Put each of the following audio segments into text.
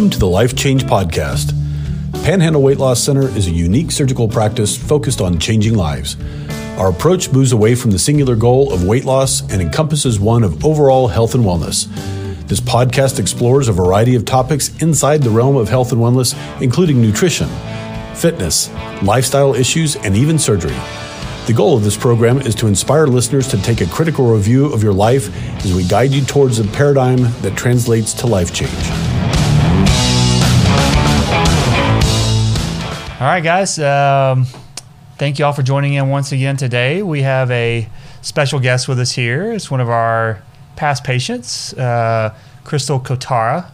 Welcome to the Life Change Podcast. Panhandle Weight Loss Center is a unique surgical practice focused on changing lives. Our approach moves away from the singular goal of weight loss and encompasses one of overall health and wellness. This podcast explores a variety of topics inside the realm of health and wellness, including nutrition, fitness, lifestyle issues, and even surgery. The goal of this program is to inspire listeners to take a critical review of your life as we guide you towards a paradigm that translates to life change. All right, guys. Um, thank you all for joining in once again today. We have a special guest with us here. It's one of our past patients, uh, Kristell Kotara.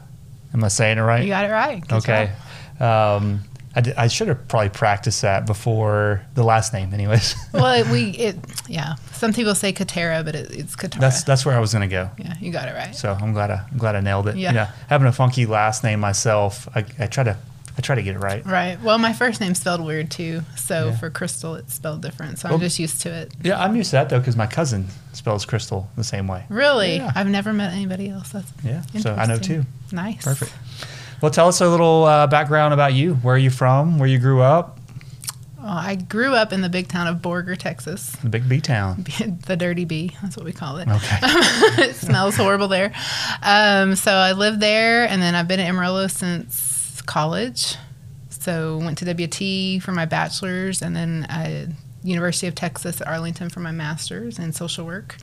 Am I saying it right? You got it right. Good okay. Um, I, should have probably practiced that before the last name, anyways. well, it, we it yeah. Some people say Katara, but it, it's Katara. That's that's where I was gonna go. Yeah, you got it right. So I'm glad I, I'm glad I nailed it. Yeah. yeah. Having a funky last name myself, I, I try to I try to get it right. Right. Well, my first name's spelled weird too. So yeah. for Kristell, it's spelled different. So well, I'm just used to it. Yeah, I'm used to that though because my cousin spells Kristell the same way. Really? Yeah. I've never met anybody else. That's yeah. So I know too. Nice. Perfect. Well, tell us a little uh, background about you. Where are you from? Where you grew up? Well, I grew up in the big town of Borger, Texas. The big B town. the dirty B. That's what we call it. Okay. it smells horrible there. Um, so I lived there, and then I've been in Amarillo since college. So went to WT for my bachelor's, and then I, University of Texas at Arlington for my master's in social work.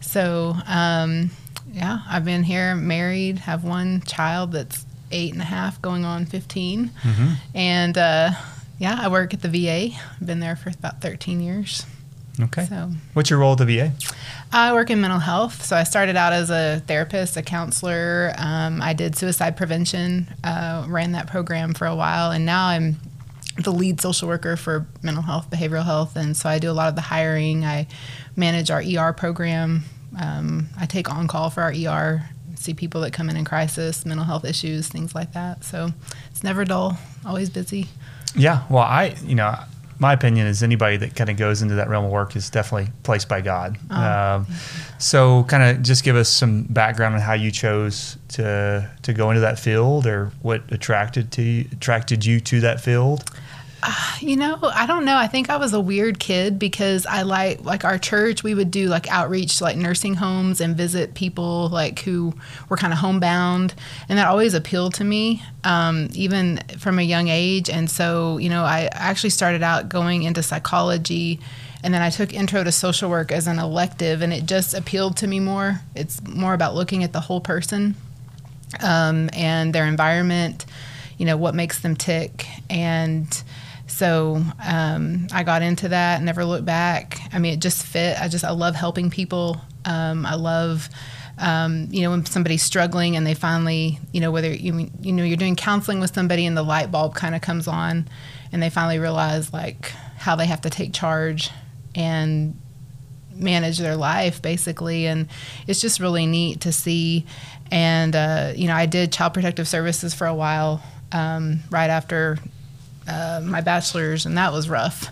So um, yeah, I've been here, married, have one child that's eight and a half, going on 15. Mm-hmm. And uh, yeah, I work at the VA. I've been there for about 13 years. Okay. So, what's your role at the VA? I work in mental health. So I started out as a therapist, a counselor. Um, I did suicide prevention, uh, ran that program for a while, and now I'm the lead social worker for mental health, behavioral health, and so I do a lot of the hiring. I manage our ER program. Um, I take on call for our ER see people that come in in crisis, mental health issues, things like that. So it's never dull, always busy. Yeah. Well, I, you know, my opinion is anybody that kind of goes into that realm of work is definitely placed by God. Oh, um, so, kind of just give us some background on how you chose to to go into that field, or what attracted to attracted you to that field. you know, I don't know. I think I was a weird kid because I like like our church. We would do like outreach to like nursing homes and visit people like who were kind of homebound, and that always appealed to me, um, even from a young age. And so, you know, I actually started out going into psychology, and then I took intro to social work as an elective, and it just appealed to me more. It's more about looking at the whole person um, and their environment. You know what makes them tick and so um, I got into that, never looked back. I mean, it just fit. I just I love helping people. Um, I love. Um, you know, when somebody's struggling and they finally, you know, whether you you know you're doing counseling with somebody and the light bulb kind of comes on, and they finally realize like how they have to take charge and manage their life basically, and it's just really neat to see. And uh, you know, I did child protective services for a while um, right after uh, my bachelor's, and that was rough.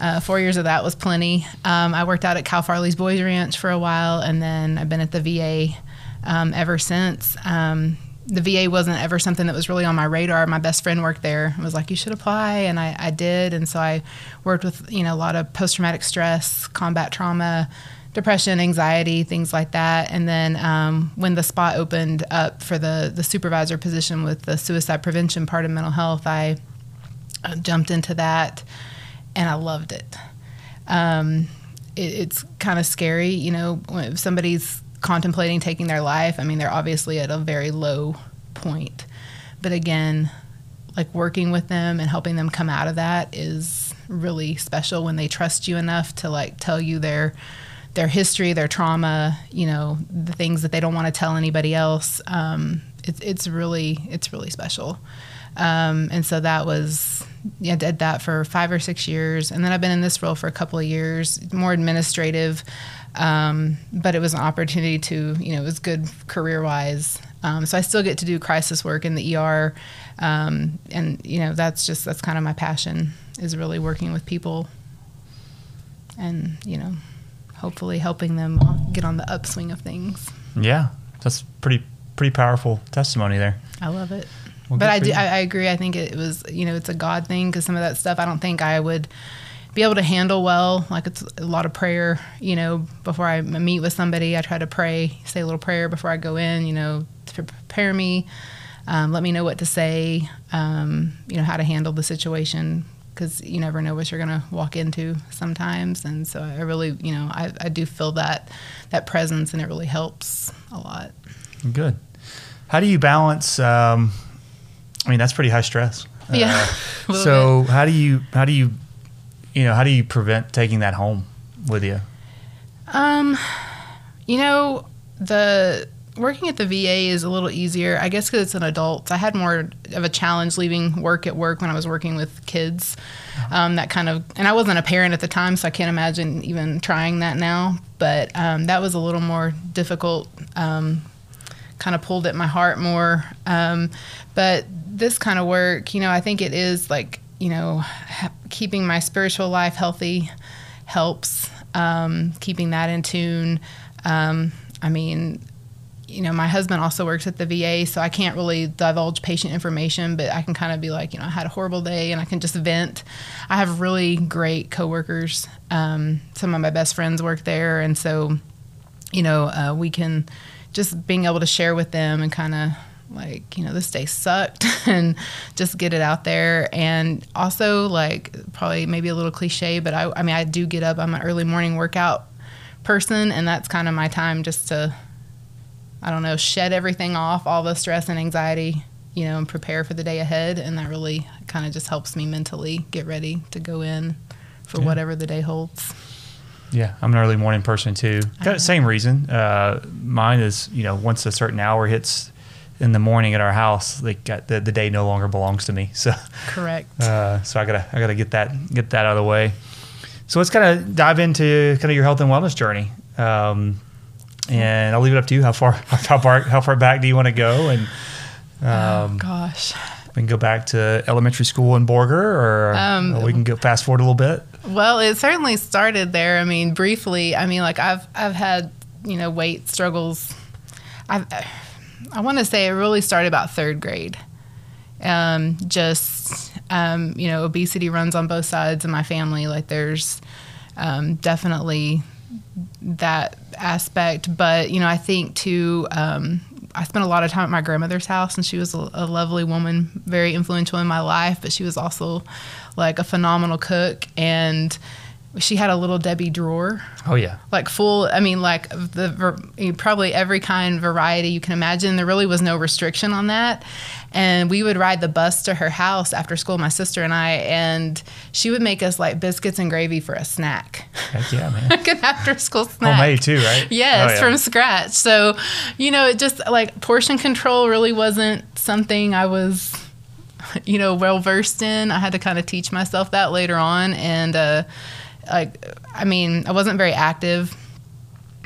Uh, four years of that was plenty. Um, I worked out at Cal Farley's Boys Ranch for a while, and then I've been at the VA um, ever since. Um, the VA wasn't ever something that was really on my radar. My best friend worked there. I was like, "You should apply," and I, I did. And so I worked with you know a lot of post traumatic stress, combat trauma, depression, anxiety, things like that. And then um, when the spot opened up for the the supervisor position with the suicide prevention part of mental health, I I jumped into that and I loved it. Um, it it's kind of scary, you know, if somebody's contemplating taking their life. I mean, they're obviously at a very low point. But again, like working with them and helping them come out of that is really special when they trust you enough to like tell you their their history, their trauma, you know, the things that they don't want to tell anybody else. Um, it's it's really it's really special. Um, and so that was yeah, did that for five or six years, and then I've been in this role for a couple of years, more administrative. Um, but it was an opportunity to, you know, it was good career wise. Um, so I still get to do crisis work in the ER, and you know, that's just that's kind of my passion is really working with people, and you know, hopefully helping them get on the upswing of things. Yeah, that's pretty pretty powerful testimony there. I love it. Well, but I do. I, I agree. I think it was. You know, it's a God thing because some of that stuff I don't think I would be able to handle well. Like it's a lot of prayer. You know, before I meet with somebody, I try to pray, say a little prayer before I go in. You know, to prepare me, um, let me know what to say. Um, you know, how to handle the situation because you never know what you're going to walk into sometimes. And so I really, you know, I, I do feel that that presence, and it really helps a lot. Good. How do you balance? Um, I mean, that's pretty high stress. Yeah, Uh, so how do you how do you you know how do you prevent taking that home with you? Um, you know, the working at the VA is a little easier, I guess, because it's an adult. I had more of a challenge leaving work at work when I was working with kids. Um, that kind of, and I wasn't a parent at the time, so I can't imagine even trying that now. But um, that was a little more difficult. Um, kind of pulled at my heart more. Um, but this kind of work, you know, I think it is like, you know, ha- keeping my spiritual life healthy helps, um, keeping that in tune. Um, I mean, you know, my husband also works at the VA, so I can't really divulge patient information, but I can kind of be like, you know, I had a horrible day and I can just vent. I have really great coworkers. Um, some of my best friends work there, and so, you know, uh, we can just being able to share with them and kind of like you know this day sucked and just get it out there. And also like probably maybe a little cliche but I, I mean i do get up. I'm an early morning workout person and that's kind of my time just to i don't know shed everything off all the stress and anxiety you know and prepare for the day ahead. And that really kind of just helps me mentally get ready to go in for Yeah. whatever the day holds Yeah, I'm an early morning person too. Got the same reason. Uh, mine is you know once a certain hour hits in the morning at our house, like got the, the day no longer belongs to me. So correct uh, so I gotta I gotta get that get that out of the way. So let's kind of dive into kind of your health and wellness journey. Um, and I'll leave it up to you. How far how far how far back do you want to go? And oh um, gosh we can go back to elementary school in Borger, or Um, or we can go fast forward a little bit. Well, it certainly started there. I mean, briefly. I mean, like I've I've had you know weight struggles. I've I want to say it really started about third grade. Um, just um, you know, obesity runs on both sides of my family. Like there's um, definitely that aspect, but you know, I think too. Um, I spent a lot of time at my grandmother's house, and she was a, a lovely woman, very influential in my life. But she was also like a phenomenal cook, and she had a little Debbie drawer, Oh yeah, like full. I mean, like the probably every kind variety you can imagine. There really was no restriction on that, and we would ride the bus to her house after school, my sister and I, and she would make us like biscuits and gravy for a snack, heck yeah, man. like an after school snack. Homemade too, right? Yes, Oh, yeah. from scratch. So, you know, it just like portion control really wasn't something I was, you know, well versed in. I had to kind of teach myself that later on. And, uh, like, I mean, I wasn't very active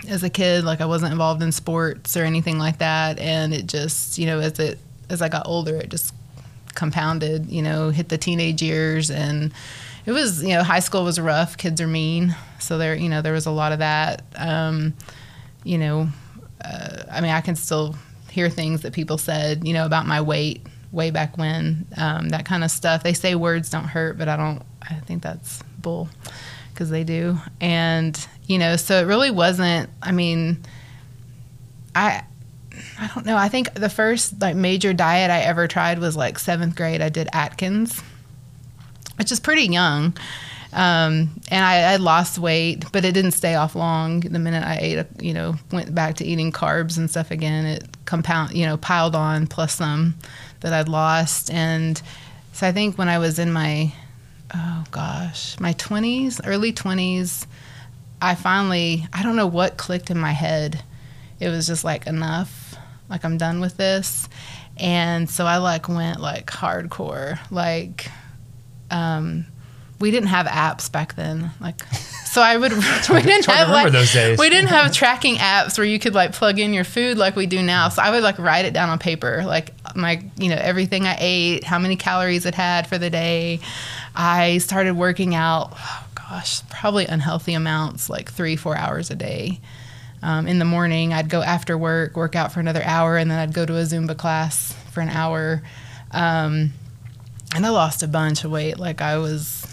as a kid. Like, I wasn't involved in sports or anything like that. And it just, you know, as it, as I got older, it just compounded, you know, hit the teenage years and it was, you know, high school was rough. Kids are mean. So there, you know, there was a lot of that. Um, you know, uh, I mean, I can still hear things that people said, you know, about my weight way back when, um, that kind of stuff. They say words don't hurt, but I don't, I think that's bull because they do. And, you know, so it really wasn't, I mean, I, I don't know. I think the first like major diet I ever tried was like seventh grade. I did Atkins, which is pretty young. Um, and I, I lost weight, but it didn't stay off long. The minute I ate, a, you know, went back to eating carbs and stuff again, it compound, you know, piled on plus some that I'd lost. And so I think when I was in my, oh gosh, my 20s, early 20s, I finally, I don't know what clicked in my head. It was just like enough, like I'm done with this. And so I like went like hardcore, like, um, we didn't have apps back then. Like, so I would, we didn't have like, those days. we didn't have tracking apps where you could like plug in your food like we do now. So I would like write it down on paper, like my, you know, everything I ate, how many calories it had for the day. I started working out, oh gosh, probably unhealthy amounts, like three, four hours a day. Um, in the morning, I'd go after work, work out for another hour, and then I'd go to a Zumba class for an hour. Um, and I lost a bunch of weight. Like I was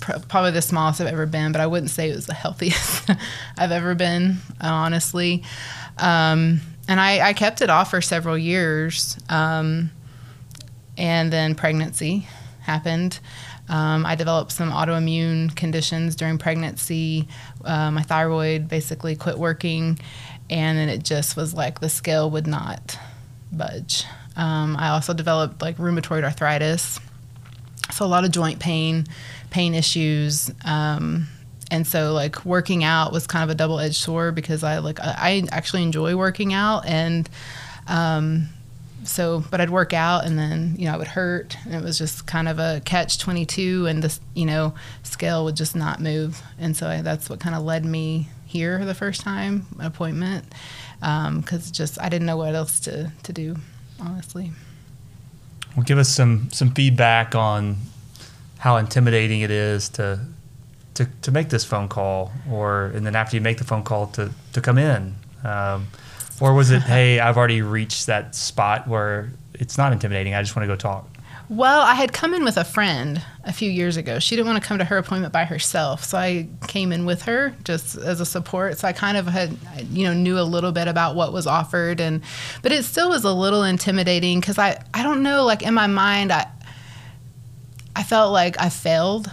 pr- probably the smallest I've ever been, but I wouldn't say it was the healthiest I've ever been, honestly. Um, and I, I, kept it off for several years. Um, and then pregnancy happened. Um, I developed some autoimmune conditions during pregnancy. Uh, my thyroid basically quit working, and then it just was like the scale would not budge. Um, I also developed like rheumatoid arthritis, so a lot of joint pain, pain issues. Um, and so like working out was kind of a double-edged sword because I like I actually enjoy working out and um, so but I'd work out and then you know I would hurt. And it was just kind of a catch 22 and the you know scale would just not move. And so I, that's what kind of led me here the first time an appointment because um, just I didn't know what else to, to do honestly. Well give us some some feedback on how intimidating it is to to, to make this phone call or and then after you make the phone call to to come in um, or was it, hey, I've already reached that spot where it's not intimidating. I just want to go talk? Well, I had come in with a friend a few years ago. She didn't want to come to her appointment by herself, so I came in with her just as a support. So I kind of had, you know, knew a little bit about what was offered, and but it still was a little intimidating because I, I don't know, like in my mind, I, I felt like I failed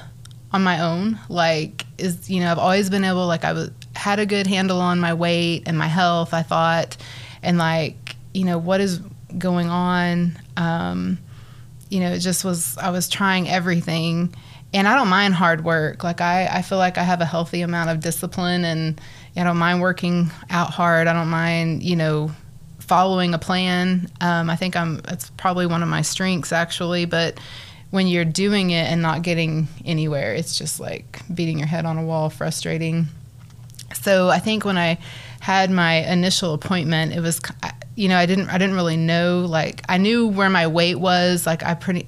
on my own. Like is, you know, I've always been able, like I was had a good handle on my weight and my health, I thought, and like, you know, what is going on? Um, you know, it just was, I was trying everything. And I don't mind hard work. Like, I, I feel like I have a healthy amount of discipline and I don't mind working out hard. I don't mind, you know, following a plan. Um, I think I'm, it's probably one of my strengths actually, but when you're doing it and not getting anywhere, it's just like beating your head on a wall, frustrating. So I think when I had my initial appointment, it was you know I didn't I didn't really know like I knew where my weight was like I pretty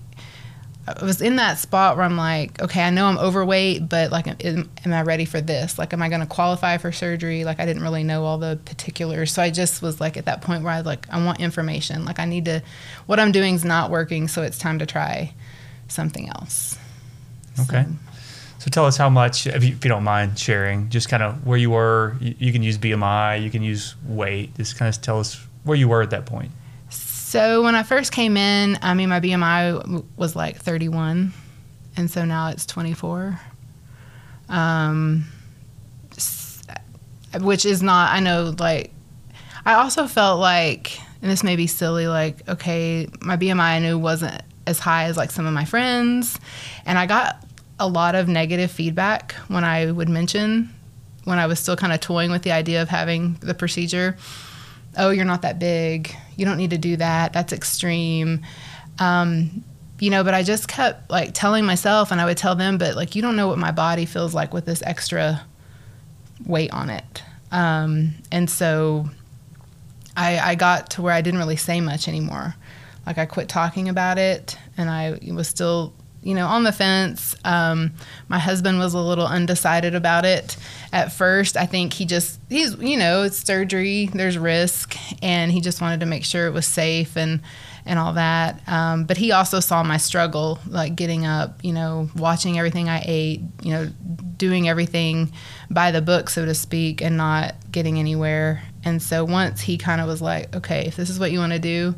I was in that spot where I'm like, okay, I know I'm overweight, but like, am, am I ready for this? Like, am I going to qualify for surgery? Like, I didn't really know all the particulars. So I just was like at that point where I was like, I want information. Like, I need to, what I'm doing is not working, so it's time to try something else. Okay. So, so tell us how much, if you, if you, don't mind sharing, just kind of where you were. You, you, can use BMI, you can use weight. Just kind of tell us where you were at that point. So when I first came in, I mean, my BMI was like 31, and so now it's 24. Um, which is not, I know, like, I also felt like, and this may be silly, like, okay, my BMI I knew wasn't as high as like some of my friends, and I got a lot of negative feedback when I would mention when I was still kind of toying with the idea of having the procedure. Oh, you're not that big. You don't need to do that. That's extreme. Um, you know, but I just kept like telling myself, and I would tell them, but like, you don't know what my body feels like with this extra weight on it. Um, and so I, I got to where I didn't really say much anymore. Like, I quit talking about it, and I was still you know, on the fence. Um, my husband was a little undecided about it at first. I think he just, he's, you know, it's surgery, there's risk, and he just wanted to make sure it was safe and, and all that. Um, but he also saw my struggle, like getting up, you know, watching everything I ate, you know, doing everything by the book, so to speak, and not getting anywhere. And so once he kind of was like, okay, if this is what you want to do,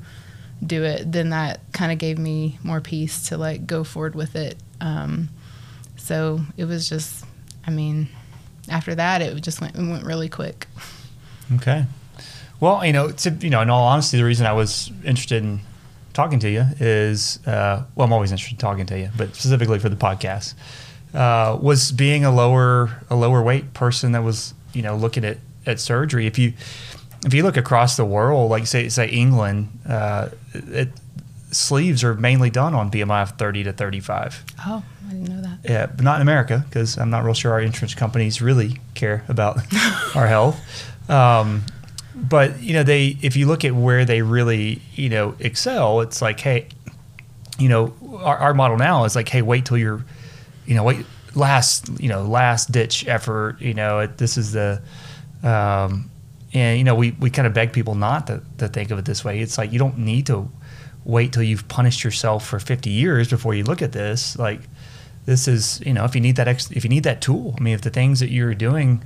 do it, then that kind of gave me more peace to like go forward with it. Um, so it was just, I mean, after that, it just went, it went really quick. Okay. Well, you know, to, you know, in all honesty, the reason I was interested in talking to you is, uh, well, I'm always interested in talking to you, but specifically for the podcast, uh, was being a lower, a lower weight person that was, you know, looking at, at surgery. If you, if you look across the world, like say say England, uh, it, sleeves are mainly done on BMI of 30 to 35. Oh, I didn't know that. Yeah, but not in America because I'm not real sure our insurance companies really care about our health. Um, but you know, they if you look at where they really you know excel, it's like, hey, you know, our, our model now is like, hey, wait till you're, you know, wait last you know last ditch effort. You know, it, this is the Um, and you know, we, we kind of beg people not to, to think of it this way. It's like you don't need to wait till you've punished yourself for 50 years before you look at this. Like this is, you know, if you need that ex- if you need that tool. I mean, if the things that you're doing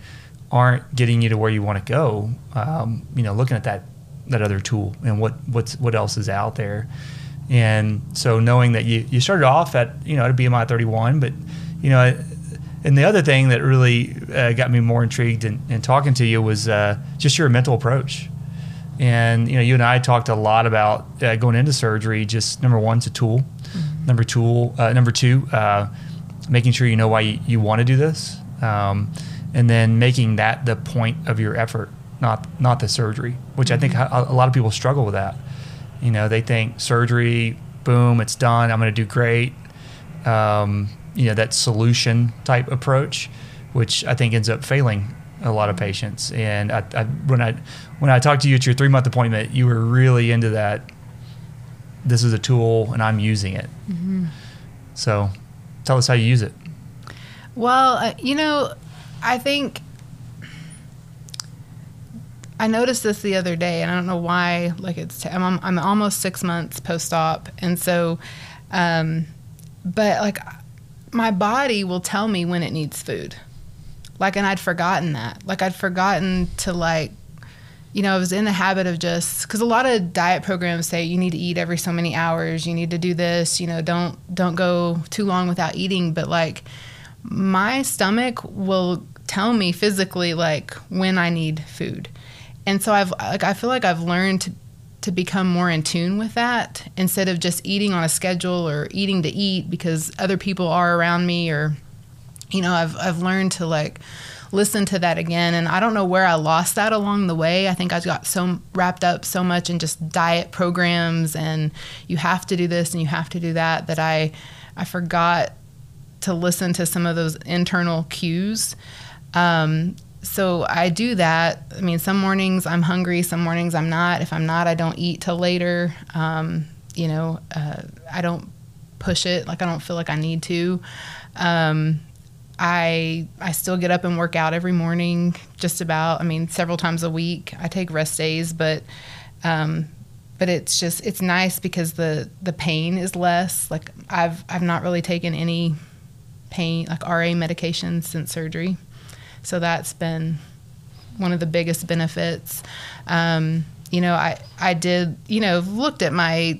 aren't getting you to where you want to go, um, you know, looking at that that other tool and what what's what else is out there. And so knowing that you, you started off at you know at a BMI 31, but you know, and the other thing that really uh, got me more intrigued in, in talking to you was uh, just your mental approach. And you know, you and I talked a lot about uh, going into surgery. Just number one, it's a tool. Mm-hmm. Number two, uh, number two, uh, making sure you know why you, you want to do this, um, and then making that the point of your effort, not not the surgery. Which mm-hmm. I think mm-hmm. a, a lot of people struggle with that. You know, they think surgery, boom, it's done. I'm going to do great. Um, you know, that solution type approach, which I think ends up failing a lot of patients. And I, I, when I when I talked to you at your three month appointment, you were really into that. This is a tool, and I'm using it. Mm-hmm. So, tell us how you use it. Well, uh, you know, I think I noticed this the other day, and I don't know why. Like it's, i I'm, I'm almost six months post op, and so, um, but like my body will tell me when it needs food. Like, and I'd forgotten that. Like, I'd forgotten to, like, you know, I was in the habit of just because a lot of diet programs say you need to eat every so many hours, you need to do this, you know, don't don't go too long without eating. But like, my stomach will tell me physically like when I need food, and so I've like I feel like I've learned to to become more in tune with that instead of just eating on a schedule or eating to eat because other people are around me or you know I've I've learned to like listen to that again and I don't know where I lost that along the way. I think I got so wrapped up so much in just diet programs and you have to do this and you have to do that that I I forgot to listen to some of those internal cues. Um, so I do that. I mean, some mornings I'm hungry, some mornings I'm not. If I'm not, I don't eat till later. Um, you know, uh, I don't push it like I don't feel like I need to. Um, I I still get up and work out every morning, just about. I mean, several times a week. I take rest days, but um, but it's just it's nice because the the pain is less. Like I've I've not really taken any pain like RA medication since surgery. So that's been one of the biggest benefits. Um, you know, I, I did, you know, looked at my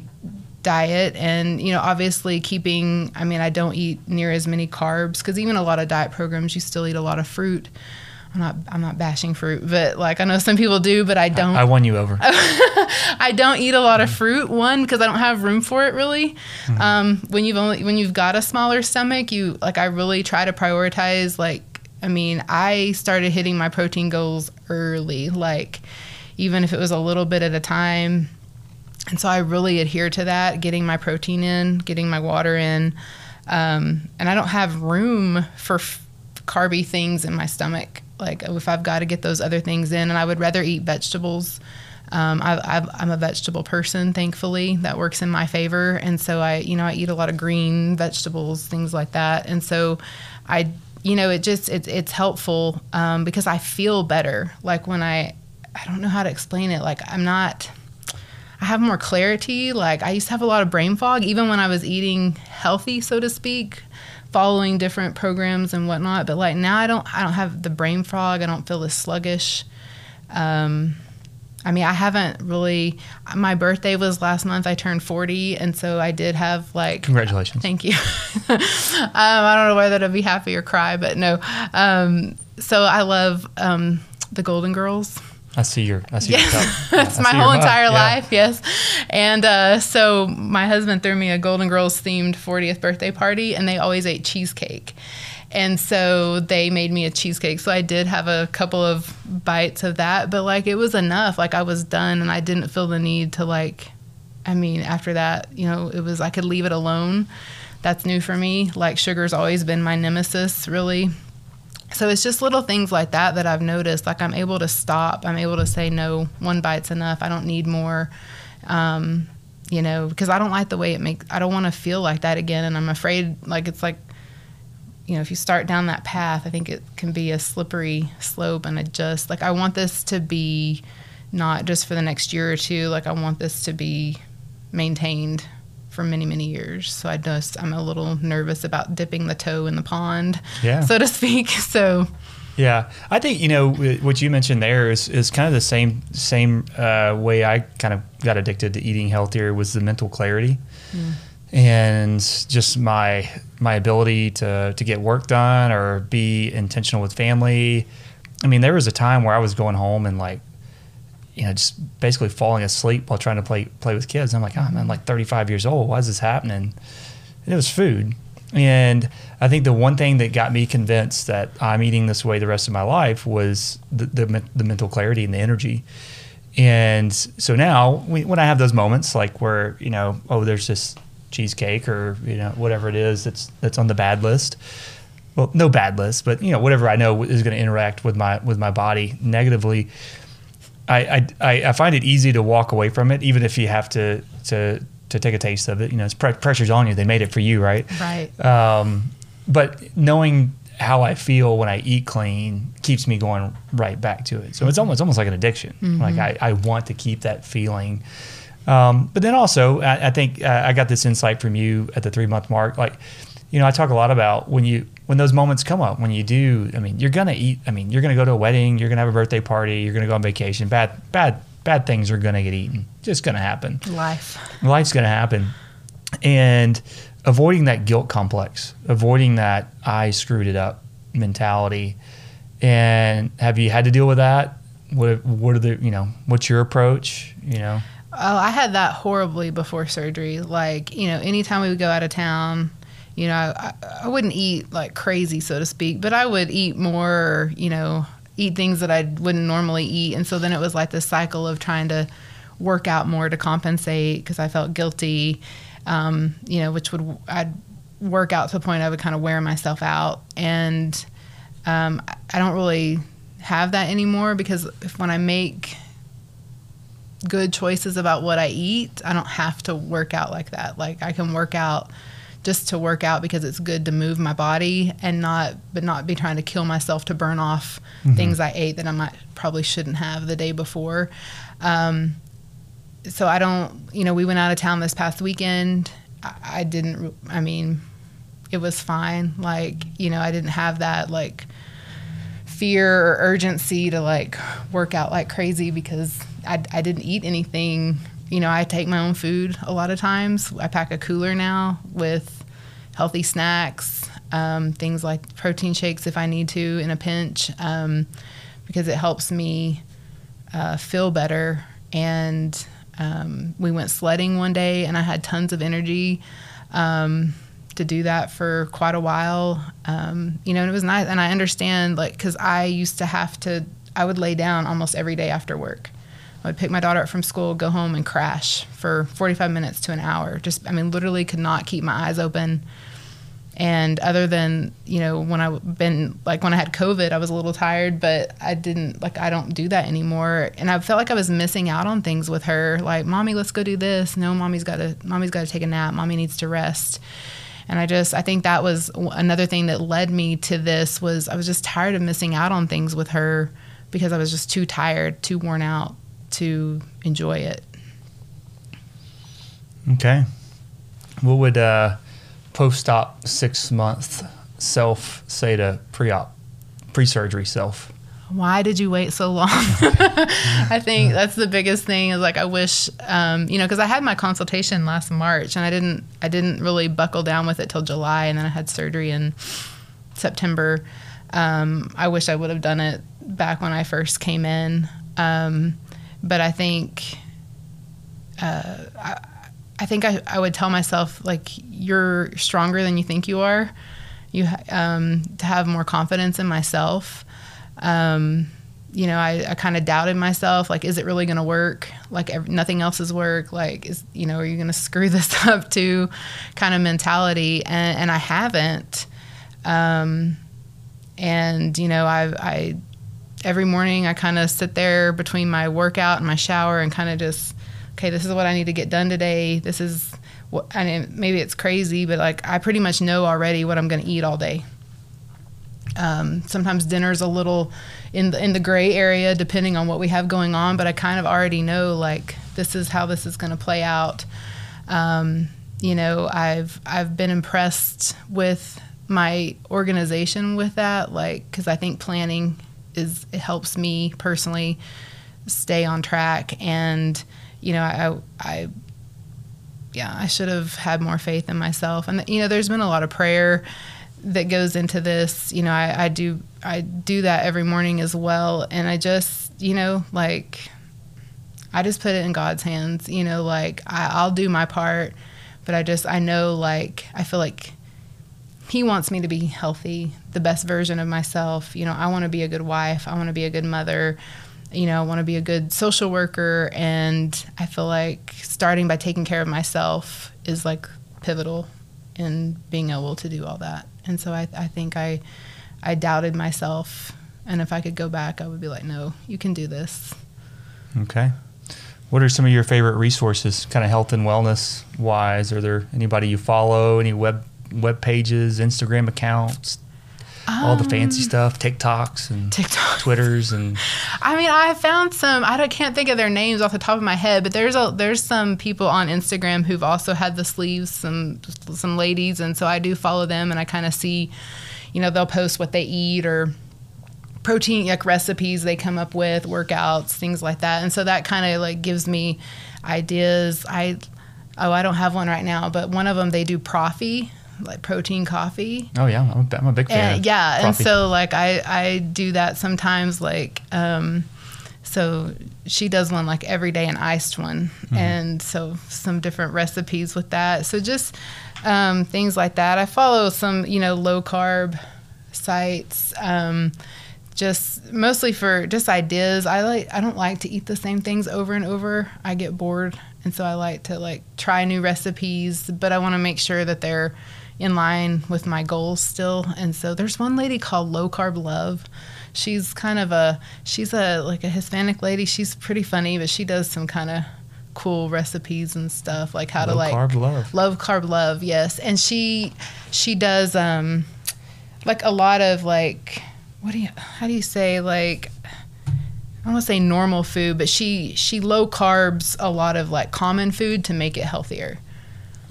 diet and, you know, obviously keeping, I mean, I don't eat near as many carbs because even a lot of diet programs, you still eat a lot of fruit. I'm not I'm not bashing fruit, but like I know some people do, but I don't. I, I won you over. I don't eat a lot of fruit. One because I don't have room for it really. Mm-hmm. Um, when you've only when you've got a smaller stomach, you like I really try to prioritize like I mean, I started hitting my protein goals early, like even if it was a little bit at a time. And so I really adhere to that, getting my protein in, getting my water in. Um, and I don't have room for f- carby things in my stomach. Like if I've got to get those other things in, and I would rather eat vegetables. Um, I, am a vegetable person, thankfully. That works in my favor, and so I, you know, I eat a lot of green vegetables, things like that. And so, I you know, it just it's it's helpful um, because I feel better. Like when I I don't know how to explain it. Like I'm not. I have more clarity. Like I used to have a lot of brain fog, even when I was eating healthy, so to speak, following different programs and whatnot. But like now, I don't. I don't have the brain fog. I don't feel as sluggish. Um, I mean, I haven't really. My birthday was last month. I turned 40, and so I did have like. Congratulations. Thank you. um, I don't know whether to be happy or cry, but no. Um, so I love um, the Golden Girls. I see your. I see yeah. your That's my whole entire yeah. life. Yes, and uh, so my husband threw me a Golden Girls themed 40th birthday party, and they always ate cheesecake. And so they made me a cheesecake. So I did have a couple of bites of that, but like it was enough. Like I was done and I didn't feel the need to like I mean, after that, you know, it was I could leave it alone. That's new for me. Like sugar's always been my nemesis, really. So it's just little things like that that I've noticed. Like I'm able to stop. I'm able to say no. One bite's enough. I don't need more. Um, you know, because I don't like the way it makes. I don't want to feel like that again, and I'm afraid like it's like you know, if you start down that path, I think it can be a slippery slope. And I just like, I want this to be not just for the next year or two. Like, I want this to be maintained for many, many years. So I just, I'm a little nervous about dipping the toe in the pond, Yeah. so to speak. So, Yeah, I think you know what you mentioned there is, is kind of the same same uh, way I kind of got addicted to eating healthier was the mental clarity and just my my ability to to get work done or be intentional with family. I mean, there was a time where I was going home and like you know just basically falling asleep while trying to play play with kids. I'm like, oh, I'm like 35 years old. Why is this happening? And it was food. And I think the one thing that got me convinced that I'm eating this way the rest of my life was the, the, the mental clarity and the energy. And so now, we, when I have those moments, like where you know, oh, there's this cheesecake or you know whatever it is that's that's on the bad list. Well, no bad list, but you know whatever I know is going to interact with my with my body negatively. I, I- I find it easy to walk away from it, even if you have to to to take a taste of it. You know, it's pre- pressure's on you. They made it for you, right? right. Um, but knowing how I feel when I eat clean keeps me going right back to it. So it's almost almost like an addiction. Like I, I want to keep that feeling. Um, but then also, I, I think uh, I got this insight from you at the three month mark. Like, you know, I talk a lot about when you when those moments come up. When you do, I mean, you're gonna eat. I mean, you're gonna go to a wedding. You're gonna have a birthday party. You're gonna go on vacation. Bad bad bad things are gonna get eaten. Just gonna happen Life. life's going to happen and avoiding that guilt complex avoiding that i screwed it up mentality and have you had to deal with that what, what are the you know what's your approach you know Oh, I had that horribly before surgery. Like, you know, anytime we would go out of town, you know, I, I wouldn't eat like crazy, so to speak, but I would eat more, you know, eat things that I wouldn't normally eat. And so then it was like this cycle of trying to work out more to compensate because I felt guilty, um, you know, which would, I'd work out to the point I would kind of wear myself out. And um, I- don't really have that anymore because if when I make good choices about what I eat, I don't have to work out like that. Like I can work out just to work out because it's good to move my body and not but not be trying to kill myself to burn off things I ate that I might probably shouldn't have the day before. Um, so I don't, you know, we went out of town this past weekend. I, I didn't. I mean, it was fine. Like you know, I didn't have that like fear or urgency to like work out like crazy because I, I didn't eat anything. You know, I take my own food a lot of times. I pack a cooler now with healthy snacks, um, things like protein shakes if I need to in a pinch, um, because it helps me uh, feel better. And um, we went sledding one day, and I had tons of energy um, to do that for quite a while. Um, you know, and it was nice. And I understand, like, because I used to have to, I would lay down almost every day after work. I would pick my daughter up from school, go home, and crash for 45 minutes to an hour. Just, I mean, literally could not keep my eyes open. And other than, you know, when I been like when I had COVID, I was a little tired, but I didn't like I don't do that anymore. And I felt like I was missing out on things with her. Like, mommy, let's go do this. No, mommy's got to, mommy's got to take a nap. Mommy needs to rest. And I just, I think that was another thing that led me to this was I was just tired of missing out on things with her because I was just too tired, too worn out to enjoy it. okay what would uh post-op six month self say to pre-op pre-surgery self why did you wait so long? I think that's the biggest thing is like I wish, um, you know, because I had my consultation last March and I didn't, I didn't really buckle down with it till July, and then I had surgery in September. Um, I wish I would have done it back when I first came in, um, but I think, uh, I, I think I, I would tell myself like you're stronger than you think you are. You um, to have more confidence in myself um, you know, I, I kind of doubted myself. Like, is it really going to work? Like, nothing else is work. Like, is you know, are you going to screw this up too? Kind of mentality, and, and I haven't. Um, and you know, I, I every morning I kind of sit there between my workout and my shower and kind of just, okay, this is what I need to get done today. This is what, I mean, maybe it's crazy, but like I pretty much know already what I'm going to eat all day Um, sometimes dinner's a little in the in the gray area depending on what we have going on, but I kind of already know like this is how this is going to play out. Um, you know, I've I've been impressed with my organization with that, like because I think planning is it helps me personally stay on track, and you know, I I yeah, I should have had more faith in myself, and you know, there's been a lot of prayer that goes into this. You know, I, I do I do that every morning as well, and I just you know like I just put it in God's hands. You know, like I, I'll do my part, but I just I know like I feel like He wants me to be healthy, the best version of myself. You know, I want to be a good wife. I want to be a good mother. You know, I want to be a good social worker, and I feel like starting by taking care of myself is like pivotal in being able to do all that. And so I, I think I, I doubted myself, and if I could go back, I would be like, no, you can do this. Okay. What are some of your favorite resources, kind of health and wellness wise? Are there anybody you follow? Any web web pages, Instagram accounts, all the fancy Um, stuff, TikToks and TikTok. Twitters and I mean, I found some. I don't, can't think of their names off the top of my head, but there's a there's some people on Instagram who've also had the sleeves, some some ladies, and so I do follow them, and I kind of see, you know, they'll post what they eat or protein like recipes they come up with, workouts, things like that, and so that kind of like gives me ideas. I oh, I don't have one right now, but one of them they do Proffee, like protein coffee. oh yeah, I'm a, I'm a big fan. And, yeah, and so like I I do that sometimes like um so she does one like every day an iced one and so some different recipes with that. So just um things like that. I follow some, you know, low carb sites um just mostly for just ideas. I like I don't like to eat the same things over and over. I get bored and so I like to like try new recipes, but I want to make sure that they're in line with my goals still. And so there's one lady called Low Carb Love. She's kind of a she's a like a Hispanic lady. She's pretty funny, but she does some kind of cool recipes and stuff like how to like carb love. love carb love yes and she she does um like a lot of like what do you how do you say like I don't want to say normal food, but she she low carbs a lot of like common food to make it healthier.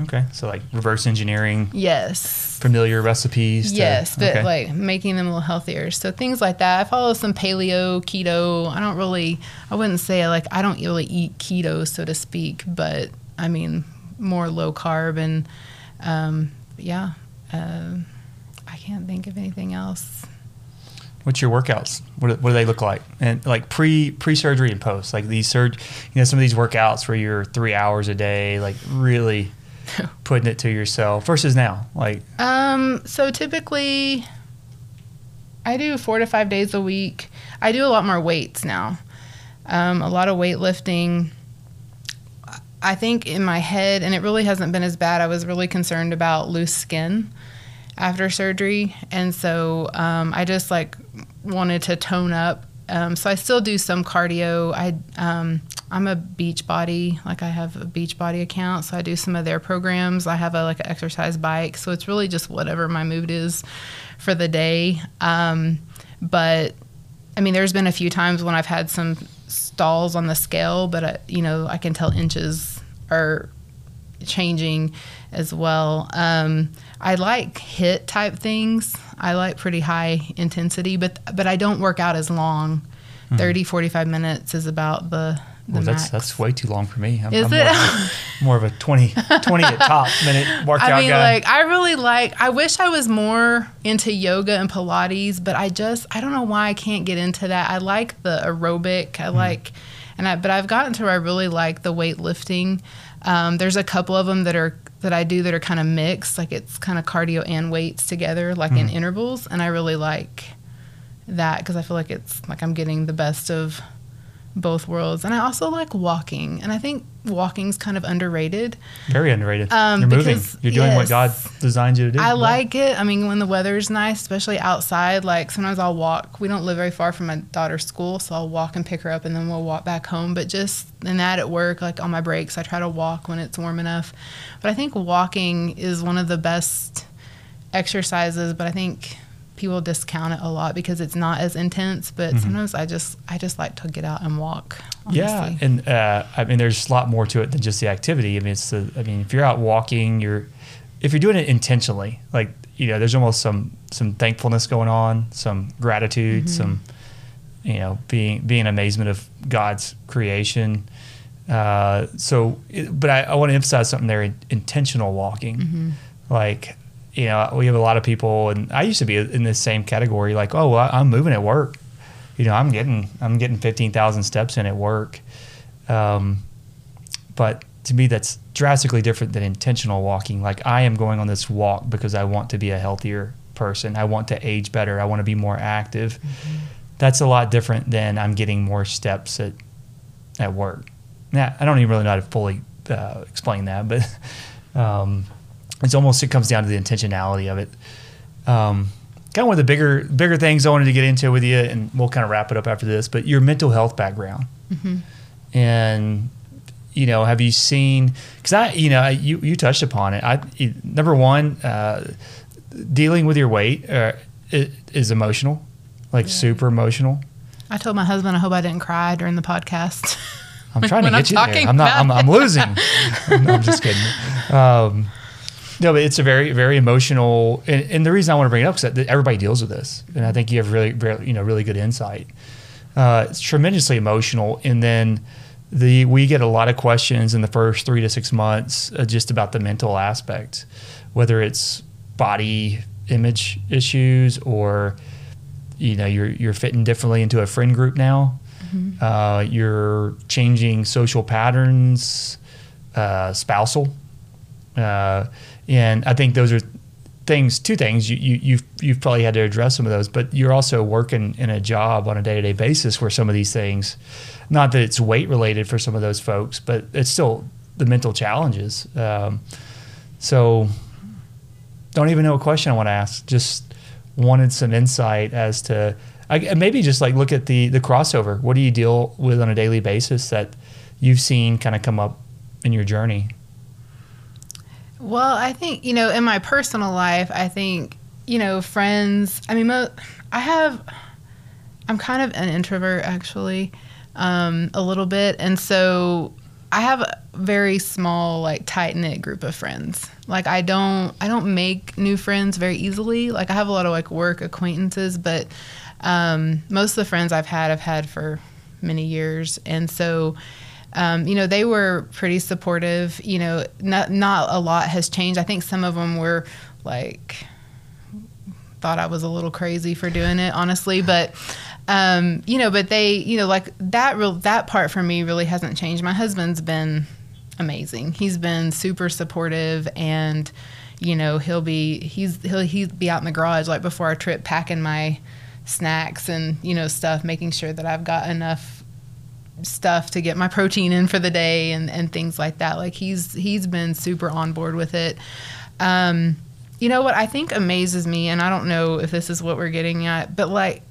Okay, so like reverse engineering Yes. familiar recipes. to- Yes, but okay. like making them a little healthier. So things like that. I follow some paleo, keto. I don't really, I wouldn't say like I don't really eat keto, so to speak, but I mean more low carb and um, yeah. Um, I can't think of anything else. What's your workouts? What, do- what do they look like? And like pre pre surgery and post, like these surg, you know, some of these workouts where you're three hours a day, like really putting it to yourself versus now, like Um, so typically, I do four to five days a week. I do a lot more weights now. Um, a lot of weightlifting. I think in my head, and it really hasn't been as bad. I was really concerned about loose skin after surgery, and so um, I just like wanted to tone up. Um, so I still do some cardio. I um, I'm a Beachbody, like I have a Beachbody account, so I do some of their programs. I have a like an exercise bike, so it's really just whatever my mood is for the day. Um, but I mean, there's been a few times when I've had some stalls on the scale, but I, you know, I can tell inches are changing as well. Um, I like HIIT type things. I like pretty high intensity, but but I don't work out as long. 30, 45 minutes is about the the well, max. that's that's way too long for me. I'm, Is I'm it? More, of a, more of a 20, 20 at top minute workout I mean, guy. like, I really like. I wish I was more into yoga and Pilates, but I just, I don't know why I can't get into that. I like the aerobic. I like, and I, but I've gotten to where I really like the weightlifting. Um, there's a couple of them that are that I do that are kind of mixed, like it's kind of cardio and weights together, like Mm-hmm. in intervals, and I really like that because I feel like it's like I'm getting the best of both worlds. And I also like walking, and I think walking's kind of underrated. Very underrated. Um, You're moving. You're doing what God designed you to do. I Yeah. like it. I mean, when the weather's nice, especially outside, like sometimes I'll walk. We don't live very far from my daughter's school, so I'll walk and pick her up and then we'll walk back home. But just in that at work, like on my breaks, I try to walk when it's warm enough. But I think walking is one of the best exercises, but I think people discount it a lot because it's not as intense. But Mm-hmm. sometimes I just I just like to get out and walk. Yeah, and uh, I mean, there's a lot more to it than just the activity. I mean, it's the. I mean, if you're out walking, you're if you're doing it intentionally, like you know, there's almost some some thankfulness going on, some gratitude, some you know, being being amazement of God's creation. Uh, so, it, but I, I want to emphasize something there: intentional walking. Like, you know, we have a lot of people, and I used to be in this same category. Like, oh, well, I'm moving at work. You know, I'm getting I'm getting fifteen thousand steps in at work. Um, but to me, that's drastically different than intentional walking. Like, I am going on this walk because I want to be a healthier person. I want to age better. I want to be more active. That's a lot different than I'm getting more steps at at work. Now, I don't even really know how to fully uh, explain that, but um, it's almost it comes down to the intentionality of it. Um, kind of one of the bigger bigger things I wanted to get into with you, and we'll kind of wrap it up after this. But your mental health background, and you know, have you seen? Because I, you know, you you touched upon it. I number one, uh, dealing with your weight uh, is emotional, like super emotional. I told my husband I hope I didn't cry during the podcast. I'm trying to get I'm you there. I'm not. I'm, I'm losing. no, I'm just kidding. Um, no, but it's a very, very emotional, and, and the reason I want to bring it up is that everybody deals with this, and I think you have really, very, you know, really good insight. Uh, it's tremendously emotional, and then the we get a lot of questions in the first three to six months uh, just about the mental aspect, whether it's body image issues or you know you're you're fitting differently into a friend group now. Uh, you're changing social patterns, uh, spousal, uh, and I think those are things. Two things you, you you've you've probably had to address some of those, but you're also working in a job on a day to day basis where some of these things, not that it's weight related for some of those folks, but it's still the mental challenges. Um, so, don't even know a question I want to ask. Just wanted some insight as to I, maybe just like look at the the crossover. What do you deal with on a daily basis that you've seen kind of come up in your journey? Well, I think, you know, in my personal life, I think, you know, friends, I mean, mo- I have, I'm kind of an introvert actually, um, a little bit. And so I have a very small, like tight knit group of friends. Like I don't, I don't make new friends very easily. Like I have a lot of like work acquaintances, but um, most of the friends I've had, I've had for many years. And so, um, you know, they were pretty supportive. You know, not not a lot has changed. I think some of them were like thought I was a little crazy for doing it, honestly. But um, you know, but they, you know, like that real that part for me really hasn't changed. My husband's been amazing. He's been super supportive and you know, he'll be he's he'll he'll be out in the garage like before our trip packing my snacks and, you know, stuff, making sure that I've got enough stuff to get my protein in for the day and, and things like that. Like he's he's been super on board with it. Um, you know what I think amazes me, and I don't know if this is what we're getting at, but like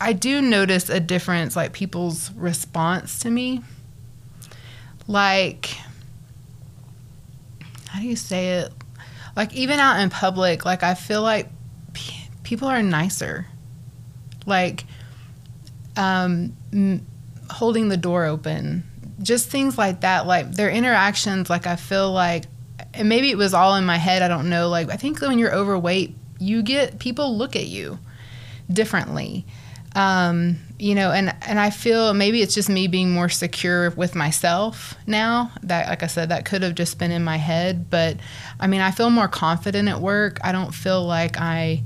I do notice a difference, like people's response to me. Like, how do you say it? Like even out in public, like I feel like p- people are nicer. Like, um, holding the door open, just things like that. Like their interactions, like I feel like, and maybe it was all in my head. I don't know. Like I think when you're overweight, you get people look at you differently. Um, you know, and and I feel maybe it's just me being more secure with myself now. That, like I said, that could have just been in my head, but I mean, I feel more confident at work. I don't feel like I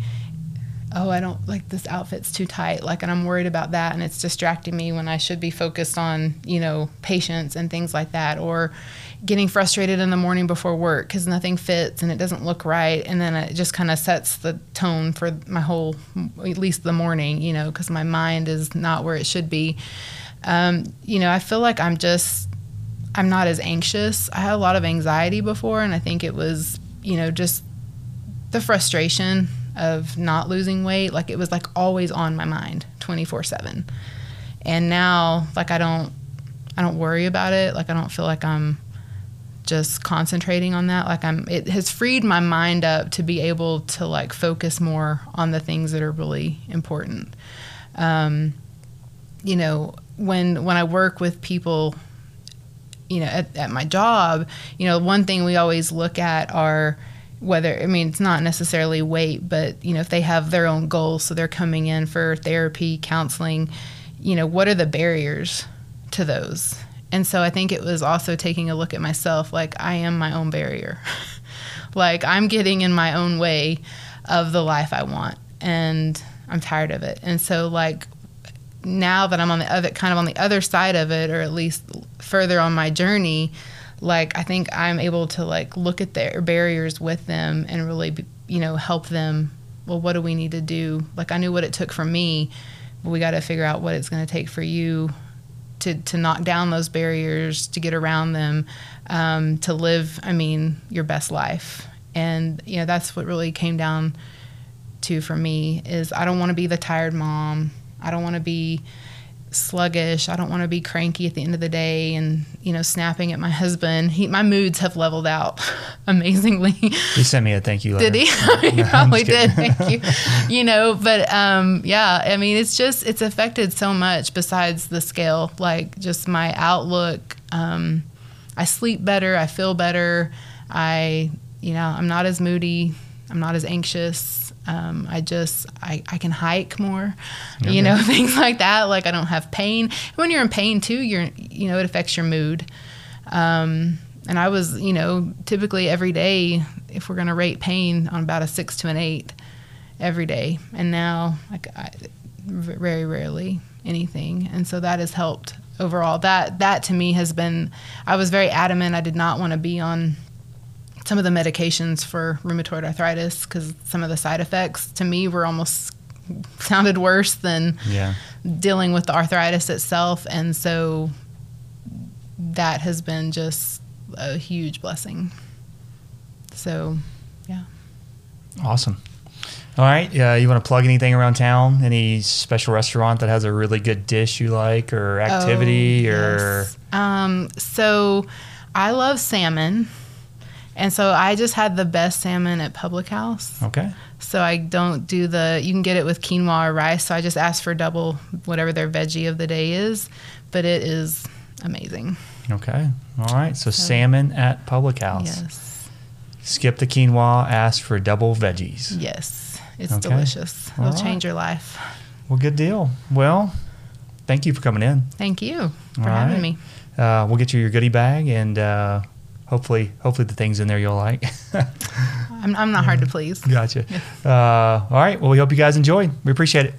oh, I don't like this outfit's too tight. Like, and I'm worried about that, and it's distracting me when I should be focused on, you know, patients and things like that, or getting frustrated in the morning before work because nothing fits and it doesn't look right, and then it just kind of sets the tone for my whole, at least the morning, you know, because my mind is not where it should be. Um, you know, I feel like I'm just, I'm not as anxious. I had a lot of anxiety before, and I think it was, you know, just the frustration of not losing weight like it was like always on my mind 24/7 and now like I don't I don't worry about it. Like I don't feel like I'm just concentrating on that. Like i'm it has freed my mind up to be able to like focus more on the things that are really important. Um, you know when when i work with people you know at, at my job you know one thing we always look at are whether i mean it's not necessarily weight but you know if they have their own goals so they're coming in for therapy counseling you know what are the barriers to those? And so i think it was also taking a look at myself like i am my own barrier. Like i'm getting in my own way of the life i want and i'm tired of it. And so like now that i'm on the other kind of on the other side of it or at least further on my journey like i think i'm able to like look at their barriers with them and really you know help them. Well what do we need to do? Like i knew what it took for me but we got to figure out what it's going to take for you to, to knock down those barriers to get around them um, to live i mean your best life. And you know that's what really came down to for me is i don't want to be the tired mom. I don't want to be sluggish. I don't want to be cranky at the end of the day and, you know, snapping at my husband. He, my moods have leveled out amazingly. He sent me a thank you letter. Did he? he probably did. Thank you. You know, but um, yeah, I mean, it's just, it's affected so much besides the scale, like just my outlook. Um, I sleep better. I feel better. I, you know, I'm not as moody. I'm not as anxious. Um, I just I, I can hike more, okay. you know, things like that. Like I don't have pain. When you're in pain too, you're you know it affects your mood. Um, and I was you know typically every day if we're gonna rate pain on about a six to an eight every day, and now like I, very rarely anything, and so that has helped overall. That that to me has been. I was very adamant. I did not want to be on some of the medications for rheumatoid arthritis because some of the side effects to me were almost sounded worse than yeah. dealing with the arthritis itself. And so that has been just a huge blessing. So yeah. Awesome. All right uh, you want to plug anything around town? Any special restaurant that has a really good dish you like or activity oh, yes. or um, so i love salmon and so I just had the best salmon at Public House. Okay. So I don't do the, you can get it with quinoa or rice. So I just ask for double whatever their veggie of the day is. But it is amazing. Okay. All right. So, so salmon at Public House. Yes. Skip the quinoa, ask for double veggies. Yes. It's okay. delicious. It'll right. change your life. Well, good deal. Well, thank you for coming in. Thank you for having me. Uh, we'll get you your goodie bag and, uh, hopefully, hopefully the things in there you'll like. I'm, I'm not hard to please. Gotcha. Uh, all right. Well, we hope you guys enjoyed. We appreciate it.